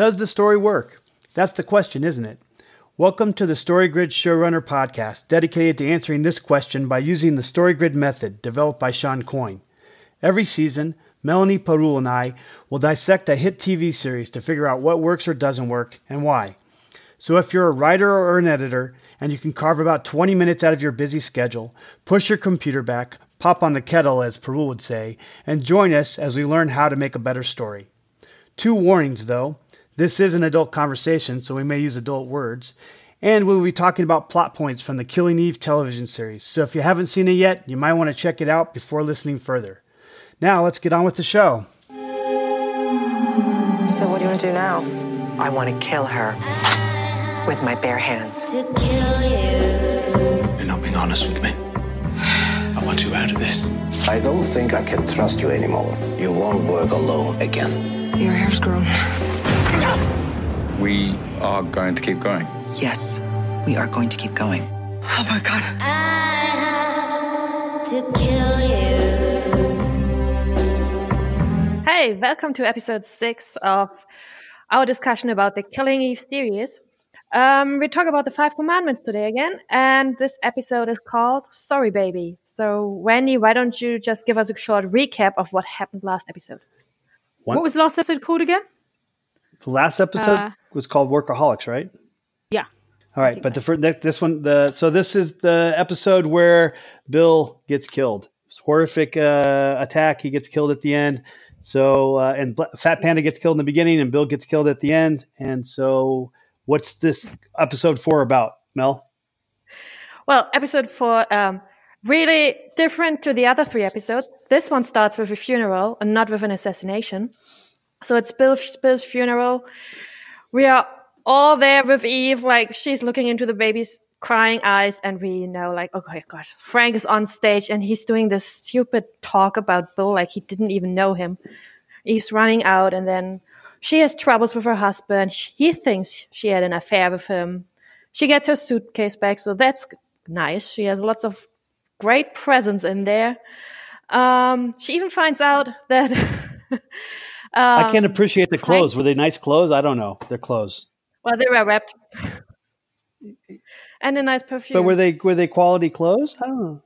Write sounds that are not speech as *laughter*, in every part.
Does the story work? That's the question, isn't it? Welcome to the StoryGrid Showrunner podcast, dedicated to answering this question by using the StoryGrid method developed by Shawn Coyne. Every season, Melanie Parul and I will dissect a hit TV series to figure out what works or doesn't work and why. So if you're a writer or an editor and you can carve about 20 minutes out of your busy schedule, push your computer back, pop on the kettle as Parul would say, and join us as we learn how to make a better story. Two warnings though. This is an adult conversation, so we may use adult words. And we'll be talking about plot points from the Killing Eve television series. So if you haven't seen it yet, you might want to check it out before listening further. Now let's get on with the show. So what do you want to do now? I want to kill her with my bare hands. to kill you. You're not being honest with me. I want you out of this. I don't think I can trust you anymore. You won't work alone again. Your hair's grown. We are going to keep going. Yes, we are going to keep going. Oh my god. I have to kill you. Hey, welcome to episode six of our discussion about the Killing Eve series. Um, we talk about the Five Commandments today again, and this episode is called Sorry Baby. So, Wendy, why don't you just give us a short recap of what happened last episode? One- What was the last episode called again? The last episode Uh, was called Workaholics, right? Yeah. All right, but the fir- th- this one, the so this is the episode where Bill gets killed. It's horrific uh, attack. He gets killed at the end. So uh, and Bla- Fat Panda gets killed in the beginning, and Bill gets killed at the end. And so, what's this episode four about, Mel? Well, episode four, um, really different to the other three episodes. This one starts with a funeral and not with an assassination. So it's Bill, Bill's funeral. We are all there with Eve, like she's looking into the baby's crying eyes, and we know, like, okay, gosh, Frank is on stage and he's doing this stupid talk about Bill, like he didn't even know him. He's running out, and then she has troubles with her husband. He thinks she had an affair with him. She gets her suitcase back, so that's nice. She has lots of great presents in there. Um, she even finds out that. *laughs* I um, can't appreciate the clothes. Were they nice clothes? I don't know. They're clothes. Well, they were wrapped. *laughs* and a nice perfume. But were they were they quality clothes? I don't know.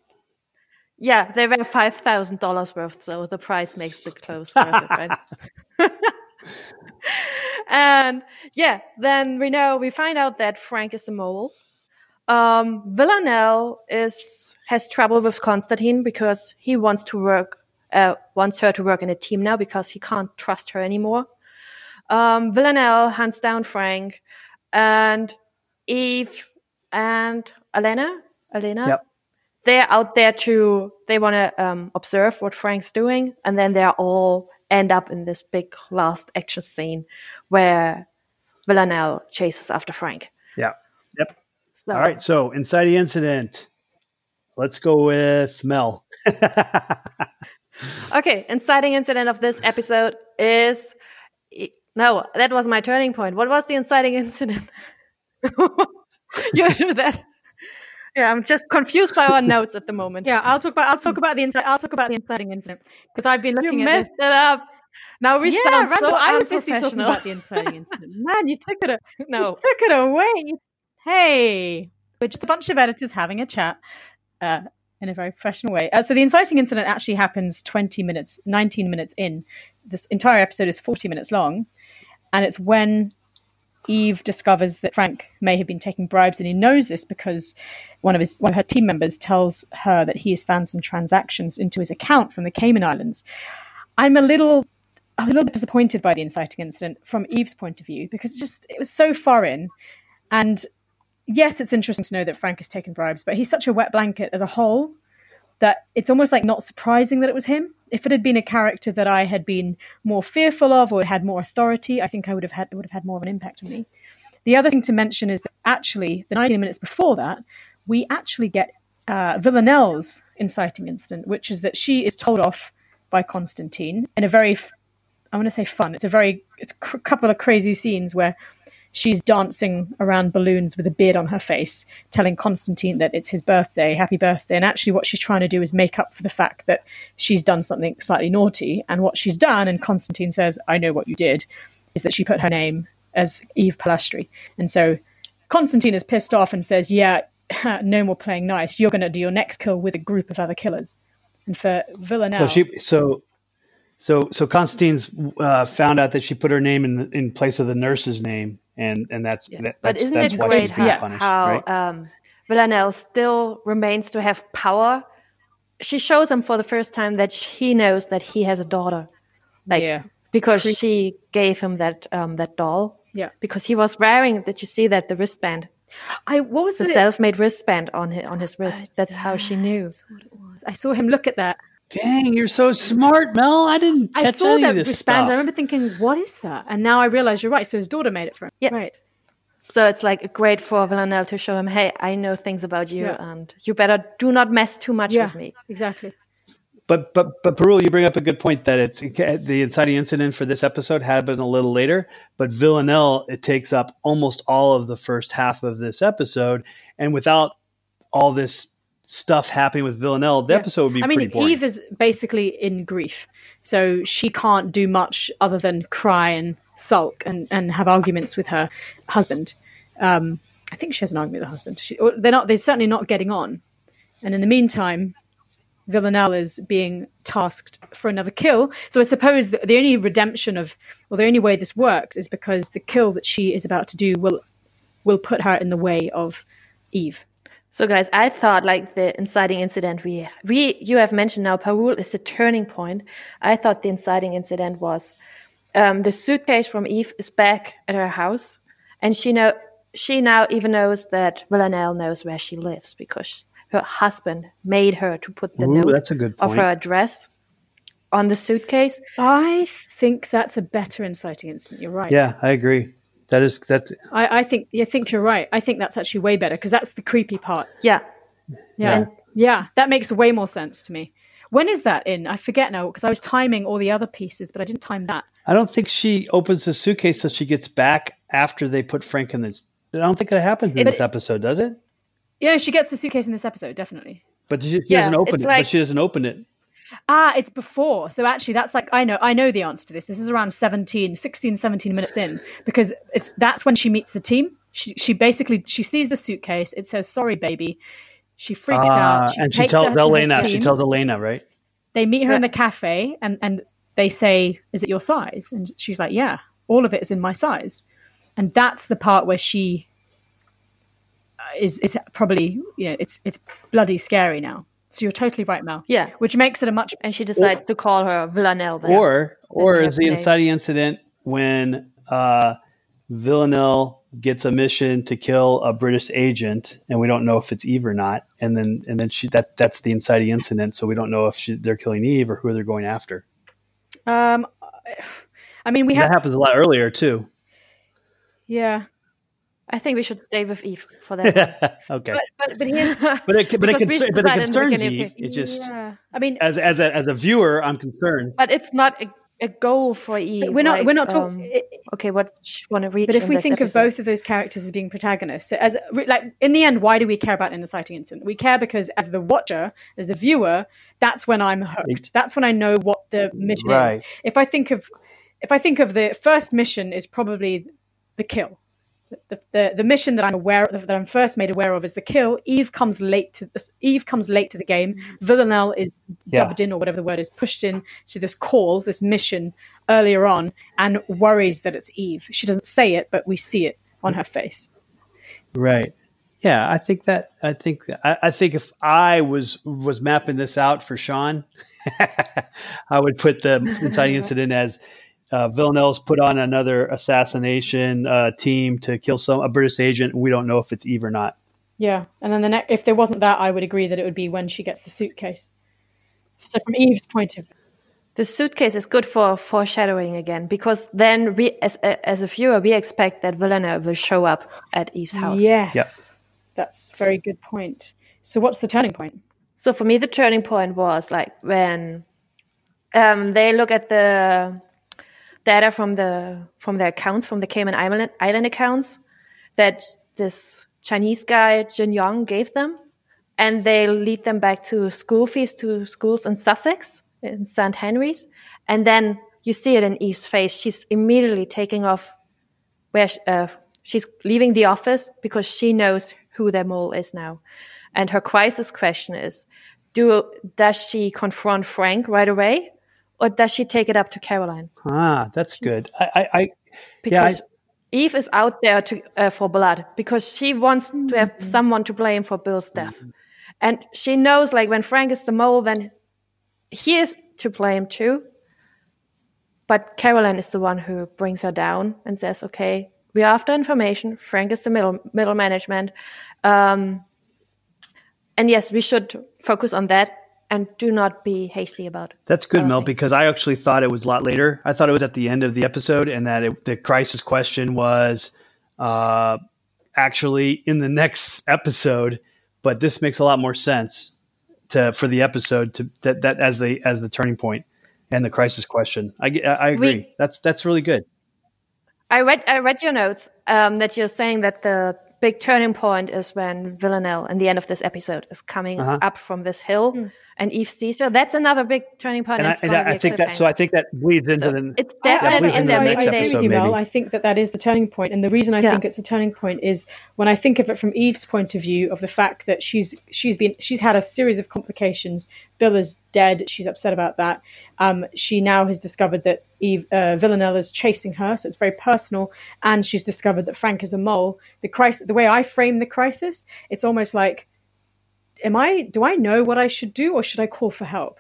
Yeah, they were five thousand dollars worth, so the price makes the clothes worth it, right? *laughs* and yeah, then we know we find out that Frank is the mole. Um, Villanelle is has trouble with Constantine because he wants to work, uh, wants her to work in a team now because he can't trust her anymore. Um, Villanelle hands down Frank, and Eve and Elena, Elena, Yep. they're out there to they want to um, observe what Frank's doing, and then they're all end up in this big last action scene where Villanelle chases after Frank. Yeah. Yep. So, All right. So inciting incident. Let's go with Mel. *laughs* Okay, inciting incident of this episode is no, that was my turning point. What was the inciting incident? *laughs* you do that. Yeah, I'm just confused by our notes at the moment. Yeah, I'll talk about I'll talk about the inside I'll talk about the inciting incident because I've been you looking at messed this. it up. Now we yeah, sound Randall, so I was supposed to be talking about the inciting incident. *laughs* Man, you took it. A- No. you took it away. Hey, we're just a bunch of editors having a chat uh, in a very professional way. Uh, so the inciting incident actually happens 20 minutes, 19 minutes in. This entire episode is 40 minutes long, and it's when Eve discovers that Frank may have been taking bribes, and he knows this because one of his one of her team members tells her that he has found some transactions into his account from the Cayman Islands. I'm a little I'm a little bit disappointed by the inciting incident from Eve's point of view because it just it was so foreign. And yes, it's interesting to know that Frank has taken bribes, but he's such a wet blanket as a whole that it's almost like not surprising that it was him. If it had been a character that I had been more fearful of or had more authority, I think I would have had would have had more of an impact on me. The other thing to mention is that actually, the 19 minutes before that, we actually get uh, Villanelle's inciting incident, which is that she is told off by Constantine in a very, I want to say fun. It's a very, it's a couple of crazy scenes where she's dancing around balloons with a beard on her face, telling Constantine that it's his birthday, happy birthday. And actually, what she's trying to do is make up for the fact that she's done something slightly naughty. And what she's done, and Constantine says, I know what you did, is that she put her name as Eve Polastri. And so Constantine is pissed off and says, "Yeah, *laughs* no more playing nice. You're going to do your next kill with a group of other killers." And for Villanelle, So she so so so Constantine's uh, found out that she put her name in in place of the nurse's name, and and that's that, But that's, isn't that's it why great she's being punished, how right? um, Villanelle still remains to have power? She shows him for the first time that she knows that he has a daughter, like Yeah. because she gave him that um, that doll. Yeah. because he was wearing. Did you see that the wristband, I what was the self-made wristband on his on his wrist? That's how she knew. I saw him look at that. Dang, you're so smart, Mel. I didn't I catch saw any that of this wristband. stuff. I remember thinking, "What is that?" And now I realize you're right. So his daughter made it for him. Yeah. Right. So it's like great for Villanelle to show him, hey, I know things about you, Yeah. and you better do not mess too much Yeah. with me. Exactly. But but but Parul, you bring up a good point that it's the inciting incident for this episode happened a little later, but Villanelle it takes up almost all of the first half of this episode, and without all this stuff happening with Villanelle, the episode would be I mean. Eve is basically in grief, so she can't do much other than cry and sulk and, and have arguments with her husband. Um, I think she has an argument with her husband. She, or they're not. They're certainly not getting on. And in the meantime, Villanelle is being tasked for another kill. So I suppose the, the only redemption of, or the only way this works, is because the kill that she is about to do will will put her in the way of Eve. So, guys, I thought like the inciting incident we we you have mentioned now, Parul is the turning point. I thought the inciting incident was um, the suitcase from Eve is back at her house, and she know she now even knows that Villanelle knows where she lives because her husband made her to put the Ooh, note that's a good of her address on the suitcase. I think that's a better inciting incident. You're right. yeah, I agree. That is that's I, I think I think you're right. I think that's actually way better because that's the creepy part. Yeah, Yeah, Yeah. yeah, that makes way more sense to me. When is that in? I forget now because I was timing all the other pieces, but I didn't time that. I don't think she opens the suitcase so she gets back after they put Frank in the. I don't think that happens in this episode, does it? Yeah, she gets the suitcase in this episode, definitely. But she, she Yeah, doesn't open it. like- but she doesn't open it. Ah, it's before. So actually that's like I know I know the answer to this. This is around 17, 16, 17 minutes in because it's that's when she meets the team. She she basically she sees the suitcase. It says sorry baby. She freaks Ah, out. She and she tells her to her Elena. She tells Elena, right? they meet her in the cafe and and they say is it your size and she's like yeah all of it is in my size and that's the part where she uh, is is probably you know it's it's bloody scary now so you're totally right mel Yeah. which makes it a much and she decides to call her Villanelle. There. Or or is the have a inciting incident when uh, Villanelle gets a mission to kill a British agent, and we don't know if it's Eve or not, and then and then she that that's the inciting incident, so we don't know if she, they're killing Eve or who they're going after. um i mean we have That happens a lot earlier too. yeah I think we should stay with Eve for *laughs* that. okay, but but here, *laughs* but it but it, because concer- but it decided in the concerns Eve. It just yeah i mean as as a as a viewer, I'm concerned. but it's not a, a goal for Eve. we're not like, we're not um, talking okay, what you want to reach? But if we think episode? of both of those characters as being protagonists, so as like in the end, why do we care about an inciting incident? We care because as the watcher, as the viewer, that's when I'm hooked. That's when I know what the mission Right. is. If I think of if I think of the first mission is probably the kill. The, the, the mission that I'm aware of, that I'm first made aware of is the kill. Eve comes late to this. Eve comes late to the game. Mm-hmm. Villanelle is Yeah. dubbed in or whatever the word is, pushed in to this call, this mission earlier on, and worries that it's Eve. She doesn't say it, but we see it on her face. Right. Yeah, I think that I think I, I think if I was was mapping this out for Shawn, *laughs* I would put the *laughs* inciting incident as uh, Villanelle's put on another assassination uh, team to kill some a British agent. We don't know if it's Eve or not. Yeah, and then the ne- if there wasn't that, I would agree that it would be when she gets the suitcase. So from Eve's point of view. the suitcase is good for foreshadowing again because then we, as a, as a viewer, we expect that Villanelle will show up at Eve's house. yes, that's a very good point. So what's the turning point? So for me, the turning point was like when um, they look at the data from the from their accounts, from the Cayman Island, Island accounts, that this Chinese guy Jin Yong gave them, and they lead them back to school fees to schools in Sussex, in St Henry's, and then you see it in Eve's face. She's immediately taking off where sh- uh, she's leaving the office because she knows who their mole is now. And her crisis question is, do, does she confront Frank right away or does she take it up to Caroline? Ah, that's good. I, I, I yeah, I, Because Eve is out there to, uh, for blood because she wants to have someone to blame for Bill's death. And she knows like when Frank is the mole, then he is to blame too. But Caroline is the one who brings her down and says, okay, we're after information. Frank is the middle, middle management. Um, and yes, we should focus on that and do not be hasty about it. That's good, Mel, things. because I actually thought it was a lot later. I thought it was at the end of the episode, and that it, the crisis question was uh, actually in the next episode. But this makes a lot more sense to for the episode to that, that as the as the turning point and the crisis question. I, I agree. We- that's that's really good. I read I read your notes um, that you're saying that the big turning point is when Villanelle, in the end of this episode, is coming Uh-huh. up from this hill, and Eve sees her. That's another big turning point. And I, and I, be I a think that so. I think that bleeds into So the. it's definitely bleeds in there. Maybe they, agree episode, maybe. I think that that is the turning point, and the reason I Yeah. think it's the turning point is when I think of it from Eve's point of view of the fact that she's she's been she's had a series of complications. Bill is dead. She's upset about that. Um, she now has discovered that Eve uh, Villanelle is chasing her, so it's very personal. And she's discovered that Frank is a mole. The crisis, the way I frame the crisis, it's almost like, am I? Do I know what I should do, or should I call for help?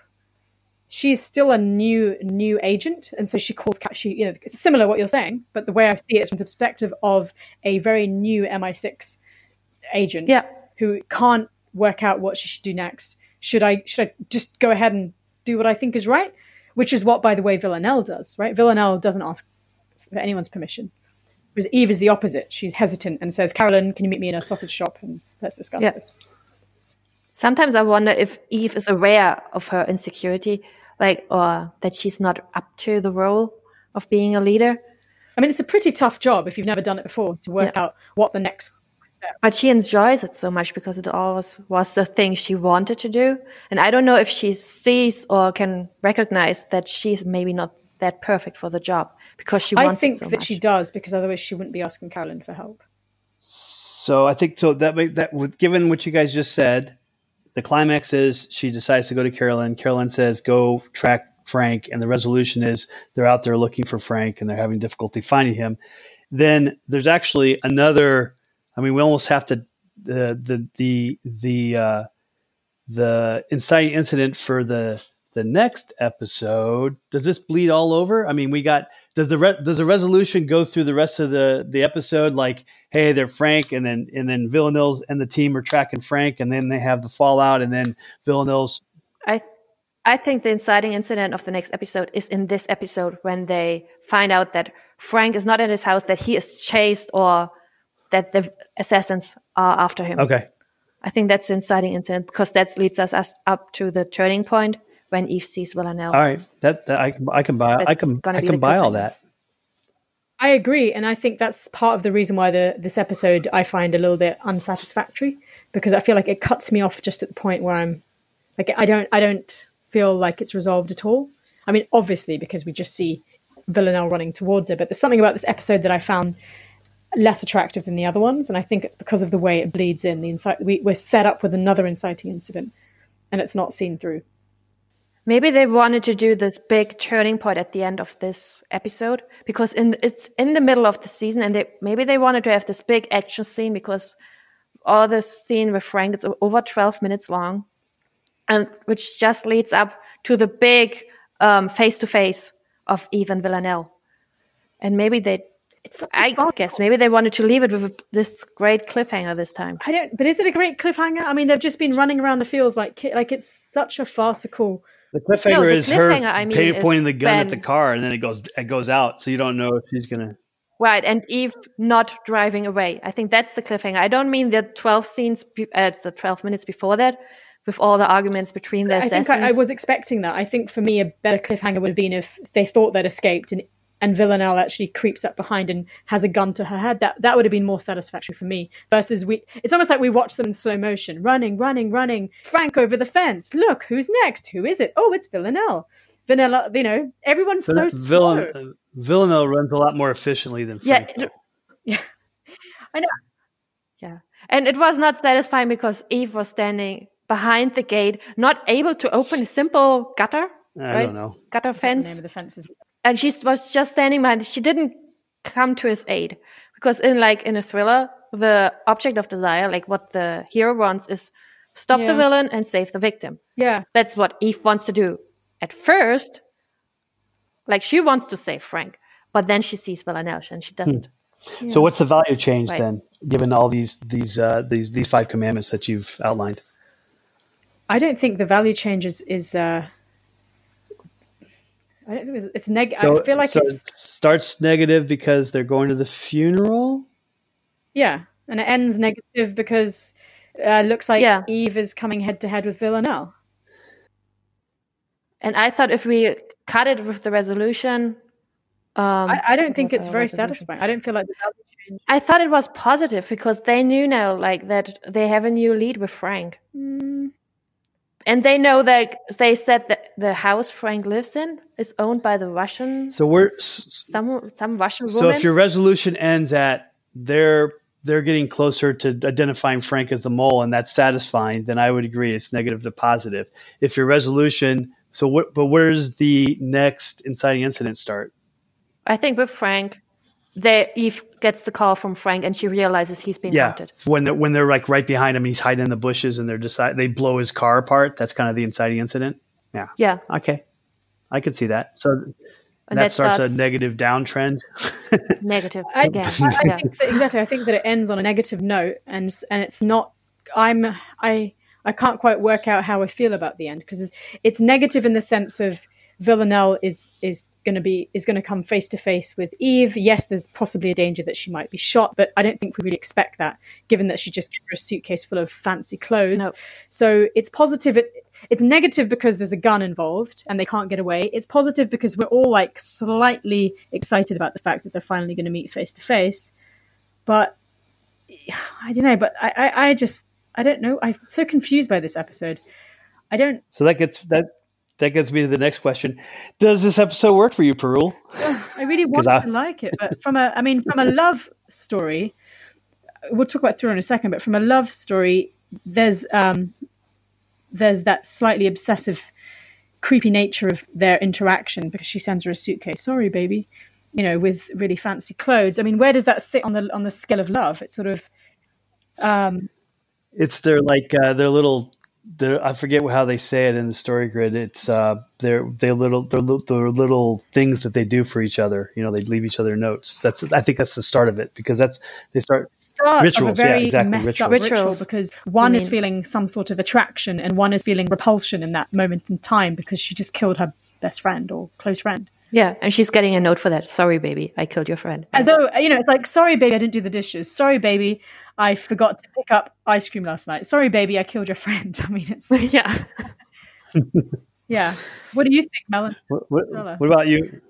she's still a new new agent and so she calls Ca- she you know it's similar to what you're saying but the way i see it is from the perspective of a very new mi6 agent Yeah. who can't work out what she should do next should i should i just go ahead and do what i think is right which is what by the way villanelle does right villanelle doesn't ask for anyone's permission whereas eve is the opposite she's hesitant and says carolyn can you meet me in a sausage shop and let's discuss Yeah. this Sometimes I wonder if Eve is aware of her insecurity, like, or that she's not up to the role of being a leader. i mean it's a pretty tough job if you've never done it before to work Yeah. out what the next step. But she enjoys it so much because it always was the thing she wanted to do. And I don't know if she sees or can recognize that she's maybe not that perfect for the job because she I wants think it so that much. she does because otherwise she wouldn't be asking Carolyn for help. So I think so that that given what you guys just said, the climax is she decides to go to Carolyn. Carolyn says go track Frank, and the resolution is they're out there looking for Frank and they're having difficulty finding him. Then there's actually another. I mean, we almost have to the the the the uh, the inciting incident for the the next episode. Does this bleed all over? I mean, we got does the re- does the resolution go through the rest of the the episode? Like hey they're Frank and then and then Villanelle's and the team are tracking Frank and then they have the fallout and then Villanelle's I I think the inciting incident of the next episode is in this episode when they find out that Frank is not at his house, that he is chased, or that the assassins are after him. okay. I think that's the inciting incident because that leads us, us up to the turning point when Eve sees Villanelle. all right that, that I can I can buy I can gonna I can buy all cliffhanger. that I agree, and I think that's part of the reason why the this episode I find a little bit unsatisfactory because I feel like it cuts me off just at the point where I'm like I don't I don't feel like it's resolved at all. I mean, obviously because we just see Villanelle running towards her, but there's something about this episode that I found less attractive than the other ones, and I think it's because of the way it bleeds in. The incite we, we're set up with another inciting incident, and it's not seen through. Maybe they wanted to do this big turning point at the end of this episode because in it's in the middle of the season, and they maybe they wanted to have this big action scene because all this scene with Frank is over twelve minutes long, and which just leads up to the big face to face of Eve and Villanelle, and maybe they. It's such a I guess maybe they wanted to leave it with this great cliffhanger this time. I don't. But is it a great cliffhanger? I mean, they've just been running around the fields like like it's such a farcical. The cliffhanger the is her I mean, pay- is pointing the gun at the car and then it goes it goes out so you don't know if she's gonna Right, and Eve not driving away. I think that's the cliffhanger. I don't mean the 12 scenes, be- uh, it's the 12 minutes before that, with all the arguments between the I assassins. think I, I was expecting that. I think for me, a better cliffhanger would have been if they thought they'd escaped and and Villanelle actually creeps up behind and has a gun to her head. That that would have been more satisfactory for me. Versus we, it's almost like we watch them in slow motion, running, running, running. Frank over the fence. Look, who's next? Who is it? Oh, it's Villanelle. Vanilla, you know, everyone's so uh, slow. Villan- Villanelle runs a lot more efficiently than Frank. yeah, Frank. it, *laughs* I know. Yeah. And it was not satisfying because Eve was standing behind the gate, not able to open a simple gutter, I right? don't know. gutter The name fence. of the fence is And she was just standing behind. She didn't come to his aid because in like in a thriller, the object of desire, like what the hero wants is stop the villain and save the victim. yeah. That's what Eve wants to do. At first, like she wants to save Frank, but then she sees Villanelle and she doesn't. So what's the value change Right. then, given all these these uh, these these five commandments that you've outlined? I don't think the value change is is. Uh, I don't think it's, it's neg. So, I feel like so it's it starts negative because they're going to the funeral. yeah, and it ends negative because uh, looks like Yeah. Eve is coming head to head with Villanelle. And I thought if we cut it with the resolution, um, I, I don't think it's very resolution? satisfying. I don't feel like the value. I thought it was positive because they knew now, like that they have a new lead with Frank, Mm, and they know that they said that the house Frank lives in is owned by the Russians. So we're some some Russian so woman. if your resolution ends at they're they're getting closer to identifying Frank as the mole, and that's satisfying, then I would agree it's negative to positive. If your resolution, so what? But where's the next inciting incident start? I think with Frank, they Eve gets the call from Frank, and she realizes he's being Yeah, hunted. when they're when they're like right behind him, he's hiding in the bushes, and they're decide they blow his car apart. That's kind of the inciting incident. Yeah. Yeah, Okay, I could see that. So and that, starts, a negative downtrend. *laughs* negative I, again. *laughs* I, I think that, exactly. I think that it ends on a negative note, and and it's not. I'm I I can't quite work out how I feel about the end because it's, it's negative in the sense of Villanelle is is going to be is going to come face to face with Eve. Yes, there's possibly a danger that she might be shot, but I don't think we really expect that, given that she just gave her a suitcase full of fancy clothes. No. So it's positive. It, it's negative because there's a gun involved and they can't get away. It's positive because we're all like slightly excited about the fact that they're finally going to meet face to face. But I don't know. But I, I, I just I don't know. I'm so confused by this episode. I don't. so that gets that that gets me to the next question: Does this episode work for you, Parul? I really *laughs* want I- to like it, but from a, I mean, from a love story, we'll talk about thriller in a second. But from a love story, there's um, there's that slightly obsessive, creepy nature of their interaction because she sends her a suitcase. Sorry, baby, you know, with really fancy clothes. I mean, where does that sit on the on the scale of love? It's sort of um, It's their like uh, their little. Their, I forget how they say it in the story grid. It's uh, they're their little their, li- their little things that they do for each other. You know, they leave each other notes. That's I think that's the start of it because that's they start. start of a Rituals, yeah, exactly, messed up rituals. ritual because one is mean? feeling some sort of attraction and one is feeling repulsion in that moment in time because she just killed her best friend or close friend. yeah, and she's getting a note for that. Sorry, baby, I killed your friend. As though you know, it's like, sorry, baby, I didn't do the dishes. Sorry, baby, I forgot to pick up ice cream last night. Sorry, baby, I killed your friend. *laughs* I mean, it's *laughs* yeah. *laughs* yeah. What do you think, Melon? What, what, what about you?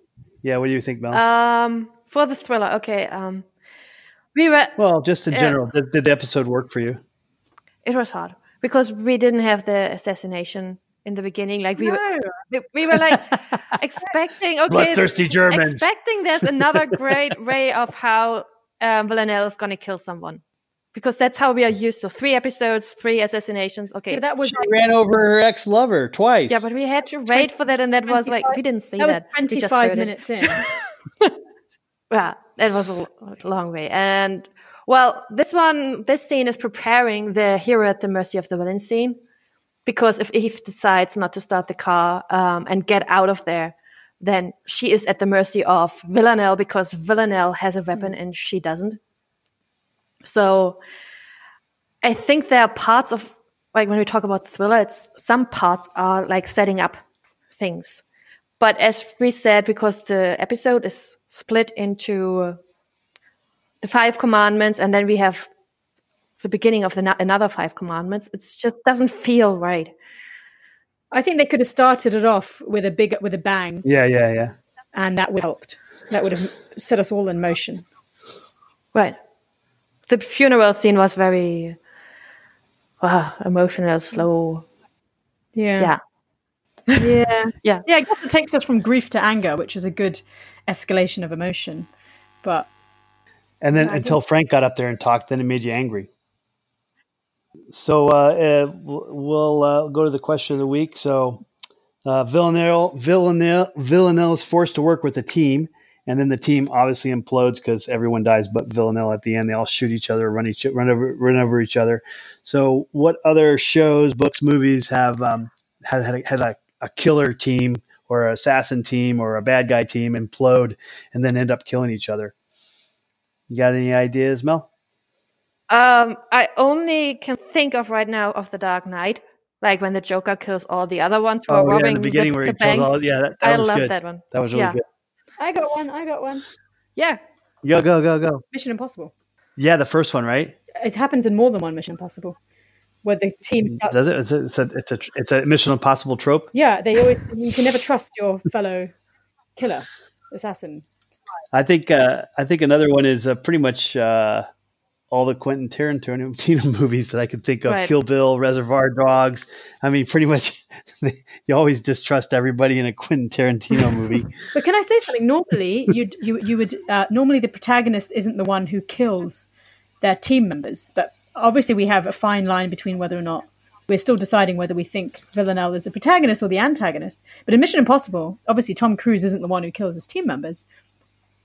Yeah, what do you think, Mel? Um, for the thriller, okay. Um, we were. well, just in yeah. general, did, did the episode work for you? It was hard because we didn't have the assassination in the beginning. Like we were, No. we, we were like expecting. Okay, Bloodthirsty Germans. expecting there's another great way of how um, Villanelle is going to kill someone. Because that's how we are used to three episodes, three assassinations. Okay, Yeah, that was She ran over her ex lover twice. yeah, but we had to wait for that, and that was like we didn't see that was that. We twenty just five heard it. minutes in. *laughs* Yeah, that was a long way. And well, this one, this scene is preparing the hero at the mercy of the villain scene. Because if Eve decides not to start the car um, and get out of there, then she is at the mercy of Villanelle because Villanelle has a weapon and she doesn't. So I think there are parts of, like when we talk about thriller, it's some parts are like setting up things. But as we said, because the episode is split into the five commandments, and then we have the beginning of the another five commandments, it just doesn't feel right. I think they could have started it off with a big with a bang, Yeah, yeah, yeah. and that would have helped. That would have set us all in motion. Right. The funeral scene was very ah, emotional, slow. Yeah. Yeah. Yeah. *laughs* Yeah. Yeah, I guess it takes us from grief to anger, which is a good escalation of emotion. But And then I until Frank got up there and talked, then it made you angry. So uh, uh, we'll uh, go to the question of the week. So uh, Villanelle, Villanelle, Villanelle is forced to work with a team, and then the team obviously implodes because everyone dies but Villanelle at the end. They all shoot each other, run each run over run over each other. So what other shows, books, movies have um, had had, a, had a, a killer team or an assassin team or a bad guy team implode and then end up killing each other? You got any ideas, Mel? Um, I only can think of right now of the Dark Knight, like when the Joker kills all the other ones who are Oh, yeah, robbing in the beginning the, where the he kills bank. all. Yeah, that, that I was love good. that one. That was really Yeah. good. I got one. I got one. Yeah, Go go go go. Mission Impossible. Yeah, the first one, right? It happens in more than one Mission Impossible, where the team starts. Does it? It's a, it's a it's a it's a Mission Impossible trope. Yeah, they always. You can never trust your fellow killer, assassin. I think uh, I think another one is uh, pretty much uh, all the Quentin Tarantino *laughs* movies that I could think of: Right. Kill Bill, Reservoir Dogs. I mean, pretty much *laughs* you always distrust everybody in a Quentin Tarantino *laughs* movie. But can I say something? Normally, you you you would uh, normally the protagonist isn't the one who kills their team members, but obviously we have a fine line between whether or not we're still deciding whether we think Villanelle is the protagonist or the antagonist. But in Mission Impossible, obviously Tom Cruise isn't the one who kills his team members.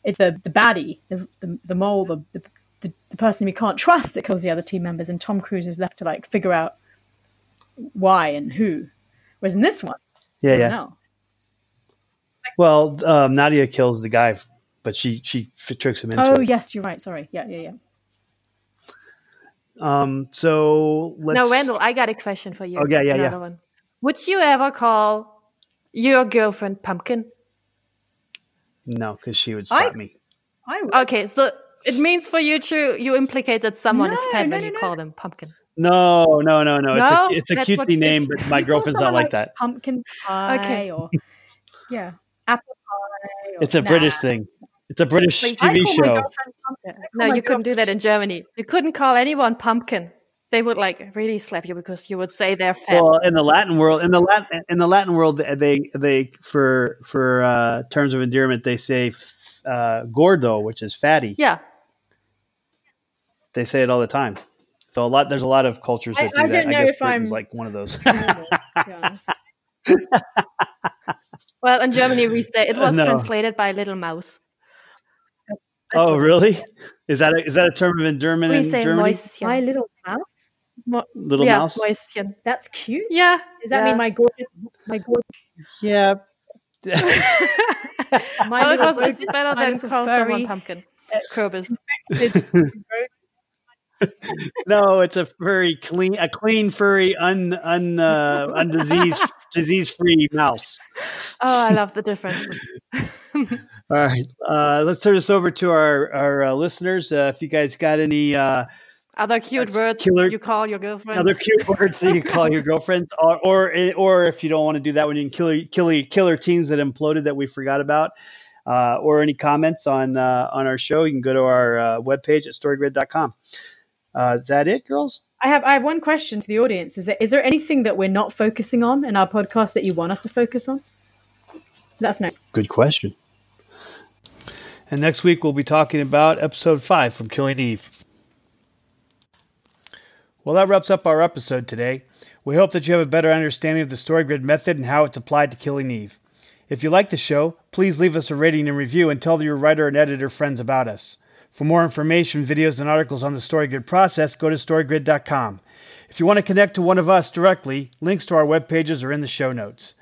It's the the baddie, the the, the mole, the, the the the person we can't trust that kills the other team members, and Tom Cruise is left to like figure out why and who. Whereas in this one, Yeah, yeah. no. Well, um, Nadia kills the guy, but she she tricks him into Oh it. yes, you're right. Sorry. Yeah, yeah, yeah. Um. So let's. no, Randall, I got a question for you. Oh, yeah, yeah, Another yeah. One. Would you ever call your girlfriend Pumpkin? No, because she would stop I- me. I would. Okay, so it means for you to you implicate that someone is fat no, when no, you no. call them Pumpkin. No, no, no, no. No? It's a, it's a cutesy what- name, but my *laughs* girlfriend's not someone like that. Pumpkin pie Okay. or yeah, apple pie. Or, It's a Nah. British thing. It's a British Like, I TV call show. girlfriend Pumpkin. I No, my you couldn't do that in Germany. You couldn't call anyone Pumpkin. They would like really slap you because you would say they're fat. Well, in the Latin world, in the Latin in the Latin world, they they for for uh, terms of endearment, they say uh, gordo, which is fatty. yeah, They say it all the time. So a lot there's a lot of cultures I- that do I that. don't know guess if Britain's I'm- like one of those. girlfriend, to be honest. well, in Germany we say it was *laughs* No. translated by Little Mouse. That's oh, really? Is that a, is that a term of endearment We in say Germany? Mäuschen. My little mouse. Mo- Little yeah, mouse. Mäuschen. That's cute. Yeah. Does that yeah. mean my gorgeous, my gorgeous, Yeah. *laughs* my oh, it little was, it's better than little call someone Pumpkin. uh, Krobus. *laughs* *laughs* no, it's a very clean, a clean, furry, un, un, uh, undisease, disease-free mouse. Oh, I love the differences. *laughs* All right, uh, let's turn this over to our our uh, listeners. Uh, if you guys got any uh, Other cute words killer- you call your girlfriend. other cute words that you call your girlfriends, *laughs* or, or or if you don't want to do that, when you can killer killer killer teams that imploded that we forgot about, uh, or any comments on uh, on our show, you can go to our uh, webpage at storygrid.com. Uh, is that it, girls? I have I have one question to the audience. Is there is there anything that we're not focusing on in our podcast that you want us to focus on? Let us know. Good question. And next week we'll be talking about episode five from Killing Eve. Well, that wraps up our episode today. We hope that you have a better understanding of the story grid method and how it's applied to Killing Eve. If you like the show, please leave us a rating and review and tell your writer and editor friends about us. For more information, videos, and articles on the StoryGrid process, go to storygrid.com. If you want to connect to one of us directly, links to our web pages are in the show notes.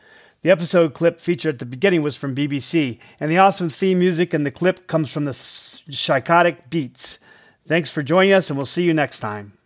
The episode clip featured at the beginning was from BBC, and the awesome theme music and the clip comes from the Psychotic Beats. Thanks for joining us, and we'll see you next time.